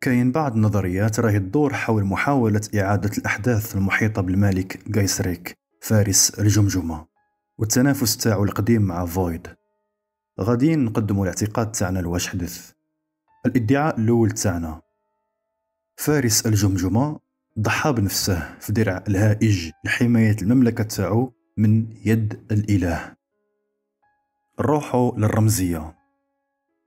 كاين بعض النظريات راهي تدور حول محاولة إعادة الأحداث المحيطة بالملك جايسريك فارس الجمجمة والتنافس تاعو القديم مع فويد. غادي نقدموا الاعتقاد تاعنا لواش حدث. الإدعاء الأول تاعنا. فارس الجمجمة ضحى بنفسه في درع الهائج لحماية المملكة تاعو من يد الإله. نروحو للرمزية.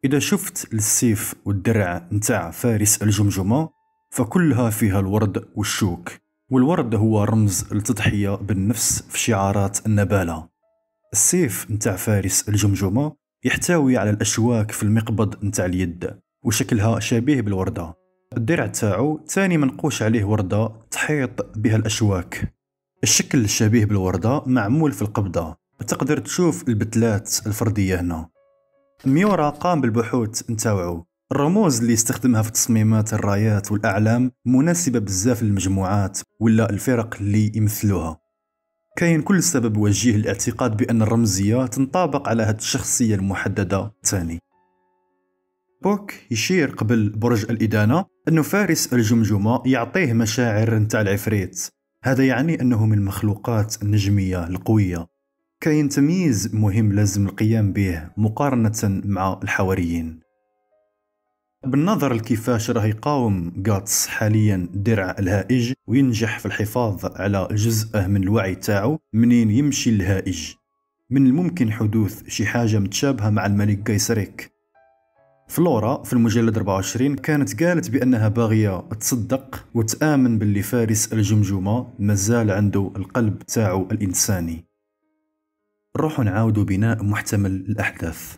إذا شفت السيف والدرع نتاع فارس الجمجمة فكلها فيها الورد والشوك. والورد هو رمز التضحية بالنفس في شعارات النبالة. السيف نتاع فارس الجمجمة يحتوي على الأشواك في المقبض نتاع اليد وشكلها شبيه بالوردة. الدرع تاعو تاني منقوش عليه وردة تحيط بها الأشواك. الشكل الشبيه بالوردة معمول في القبضة. تقدر تشوف البتلات الفردية هنا. ميورا قام بالبحوث نتاوعو الرموز اللي يستخدمها في تصميمات الرايات والأعلام مناسبة بزاف للمجموعات ولا الفرق اللي يمثلوها. كاين كل سبب وجيه الاعتقاد بأن الرمزية تنطابق على هاد الشخصية المحددة تاني بوك يشير قبل برج الإدانة أنه فارس الجمجمة يعطيه مشاعر نتاع العفريت. هذا يعني أنه من المخلوقات النجمية القوية. كاين تمييز مهم لازم القيام به مقارنة مع الحواريين. بالنظر لكيفاش راه يقاوم جاتس حاليا درع الهائج وينجح في الحفاظ على جزء من الوعي تاعو منين يمشي الهائج. من الممكن حدوث شي حاجة متشابهة مع الملك جايسريك فلورا في المجلد 24 كانت قالت بأنها باغية تصدق وتآمن باللي فارس الجمجمة مازال عنده القلب تاعو الإنساني. نروحو نعاودو بناء محتمل الأحداث.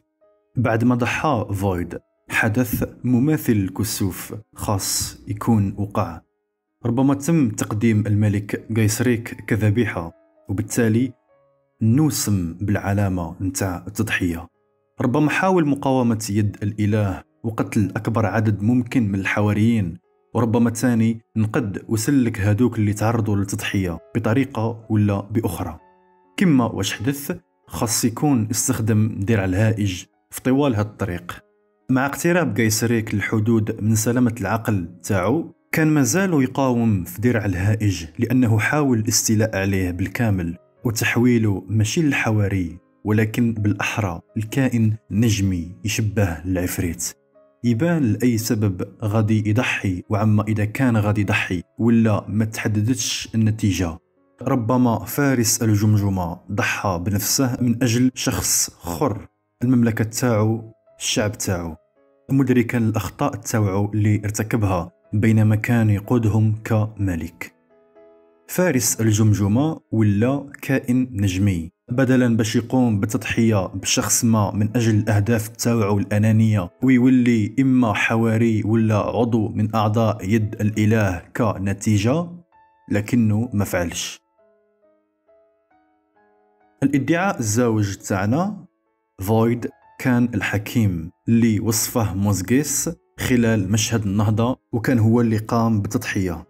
بعد ما ضحى فويد حدث مماثل الكسوف خاص يكون وقع. ربما تم تقديم الملك جايسريك كذبيحة وبالتالي نوسم بالعلامة نتاع التضحية. ربما حاول مقاومة يد الإله وقتل أكبر عدد ممكن من الحواريين وربما تاني نقد وسلك هادوك اللي تعرضوا للتضحية بطريقة ولا بأخرى. كما واش حدث خاص يكون استخدم درع الهائج في طوال هاد الطريق. مع اقتراب قيصريك للحدود من سلامة العقل تاعو كان مازال يقاوم في درع الهائج لأنه حاول الاستيلاء عليه بالكامل وتحويله ماشي للحواري ولكن بالأحرى الكائن نجمي يشبه العفريت. يبان لأي سبب غادي يضحي وعما إذا كان غادي يضحي ولا ما تحددتش النتيجة. ربما فارس الجمجمة ضحى بنفسه من أجل شخص خر. المملكة تاعو الشعب تاعو. مدركا الأخطاء تاوعو اللي ارتكبها بينما كان يقودهم كملك. فارس الجمجمة ولا كائن نجمي. بدلا باش يقوم بالتضحية بشخص ما من أجل الأهداف تاوعو الأنانية ويولي إما حواري ولا عضو من أعضاء يد الإله كنتيجة لكنه ما فعلش. الإدعاء الزوج تاعنا فويد كان الحكيم اللي وصفه موزغيس خلال مشهد النهضة وكان هو اللي قام بالتضحية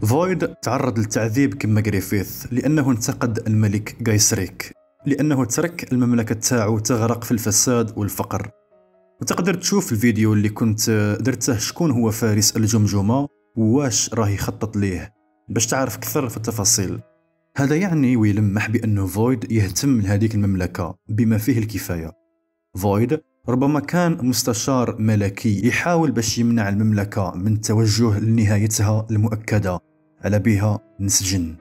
فويد تعرض للتعذيب كما جريفيث لأنه انتقد الملك جايسريك لأنه ترك المملكة تاعو تغرق في الفساد والفقر. وتقدر تشوف الفيديو اللي كنت درته شكون هو فارس الجمجمة وواش راه يخطط ليه باش تعرف أكثر في التفاصيل. هذا يعني ويلمح بأنه فويد يهتم لهذيك المملكة بما فيه الكفاية. فويد ربما كان مستشار ملكي يحاول باش يمنع المملكة من التوجه لنهايتها المؤكدة على بها نسجن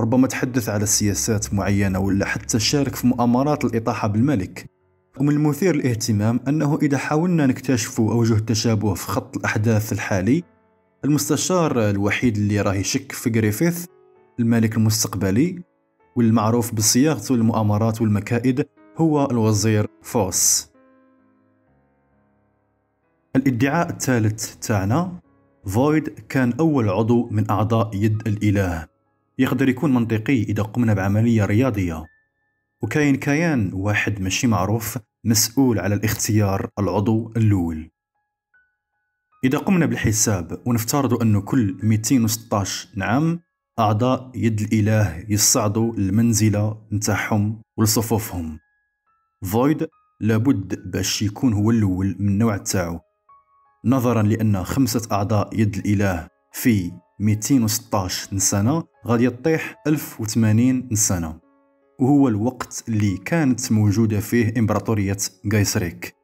ربما تحدث على سياسات معينة ولا حتى شارك في مؤامرات الإطاحة بالملك. ومن المثير للاهتمام أنه إذا حاولنا نكتشف أوجه التشابه في خط الأحداث الحالي المستشار الوحيد اللي راه يشك في جريفيث الملك المستقبلي والمعروف بصياغته المؤامرات والمكائد هو الوزير فوس. الادعاء الثالث تاعنا فويد كان أول عضو من أعضاء يد الإله. يقدر يكون منطقي إذا قمنا بعملية رياضية. وكاين كيان واحد ماشي معروف مسؤول على الاختيار العضو الأول. إذا قمنا بالحساب ونفترض أنه كل 216 نعم أعضاء يد الإله يصعدوا المنزلة نتاعهم ولصفوفهم. فويد لابد باش يكون هو الأول من النوع تاعو. نظرا لأن خمسة أعضاء يد الإله في 216 سنة غادي يطيح 1080 سنة. وهو الوقت اللي كانت موجودة فيه إمبراطورية غايسريك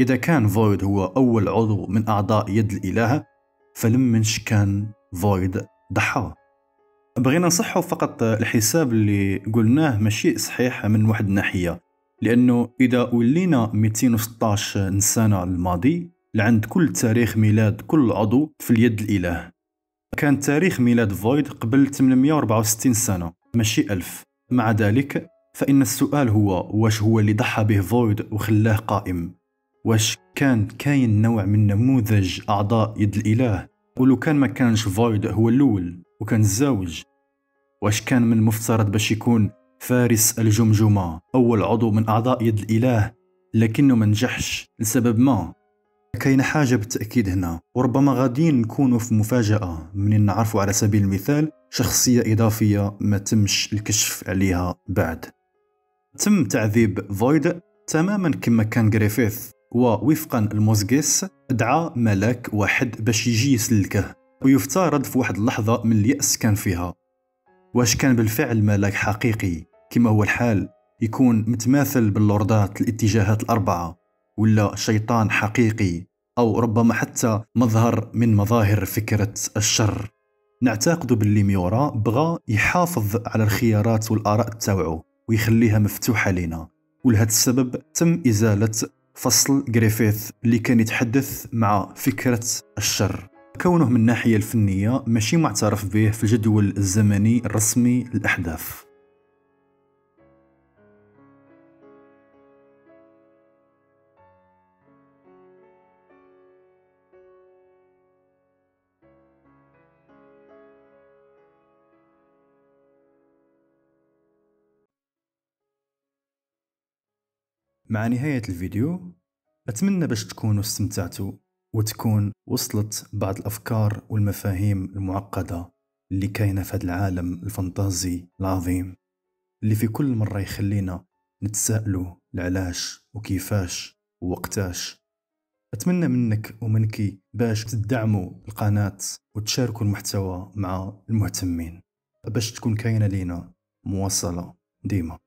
إذا كان فويد هو أول عضو من أعضاء يد الإله فلمنش كان فويد ضحى. بغينا نصحوا فقط الحساب اللي قلناه ماشي صحيح من واحد الناحية لأنه إذا ولينا 216 سنة الماضي لعند كل تاريخ ميلاد كل عضو في اليد الإله. كان تاريخ ميلاد فويد قبل 864 سنة ماشي ألف. مع ذلك فإن السؤال هو واش هو اللي ضحى به فويد وخلاه قائم؟ واش كان كاين نوع من نموذج أعضاء يد الإله؟ ولو كان ما كانش فويد هو الأول. وكان الزوج واش كان من المفترض باش يكون فارس الجمجمة أول عضو من أعضاء يد الإله لكنه ما نجحش لسبب ما؟ كاين حاجة بالتأكيد هنا وربما غاديين نكونوا في مفاجأة. من نعرفوا على سبيل المثال شخصية إضافية ما تمش الكشف عليها بعد. تم تعذيب فويد تماما كما كان غريفيث ووفقا الموزغيس دعا ملاك واحد باش يجي يسلكه ويفترض في واحد اللحظة من اليأس كان فيها. واش كان بالفعل ملاك حقيقي؟ كما هو الحال يكون متماثل باللوردات الاتجاهات الأربعة ولا شيطان حقيقي أو ربما حتى مظهر من مظاهر فكرة الشر. نعتقد باللي ميورا بغى يحافظ على الخيارات والآراء تاوعو ويخليها مفتوحة لنا ولهذا السبب تم إزالة فصل غريفيث اللي كان يتحدث مع فكرة الشر. كونه من الناحية الفنية ماشي معترف به في الجدول الزمني الرسمي للأحداث. مع نهاية الفيديو أتمنى باش تكونوا استمتعتوا. وتكون وصلت بعض الأفكار والمفاهيم المعقدة اللي كاينة في هذا العالم الفانتازي العظيم اللي في كل مرة يخلينا نتساءلوا العلاش وكيفاش ووقتاش. أتمنى منك ومنك باش تدعموا القناة وتشاركوا المحتوى مع المهتمين. باش تكون كاينة لينا مواصلة ديما.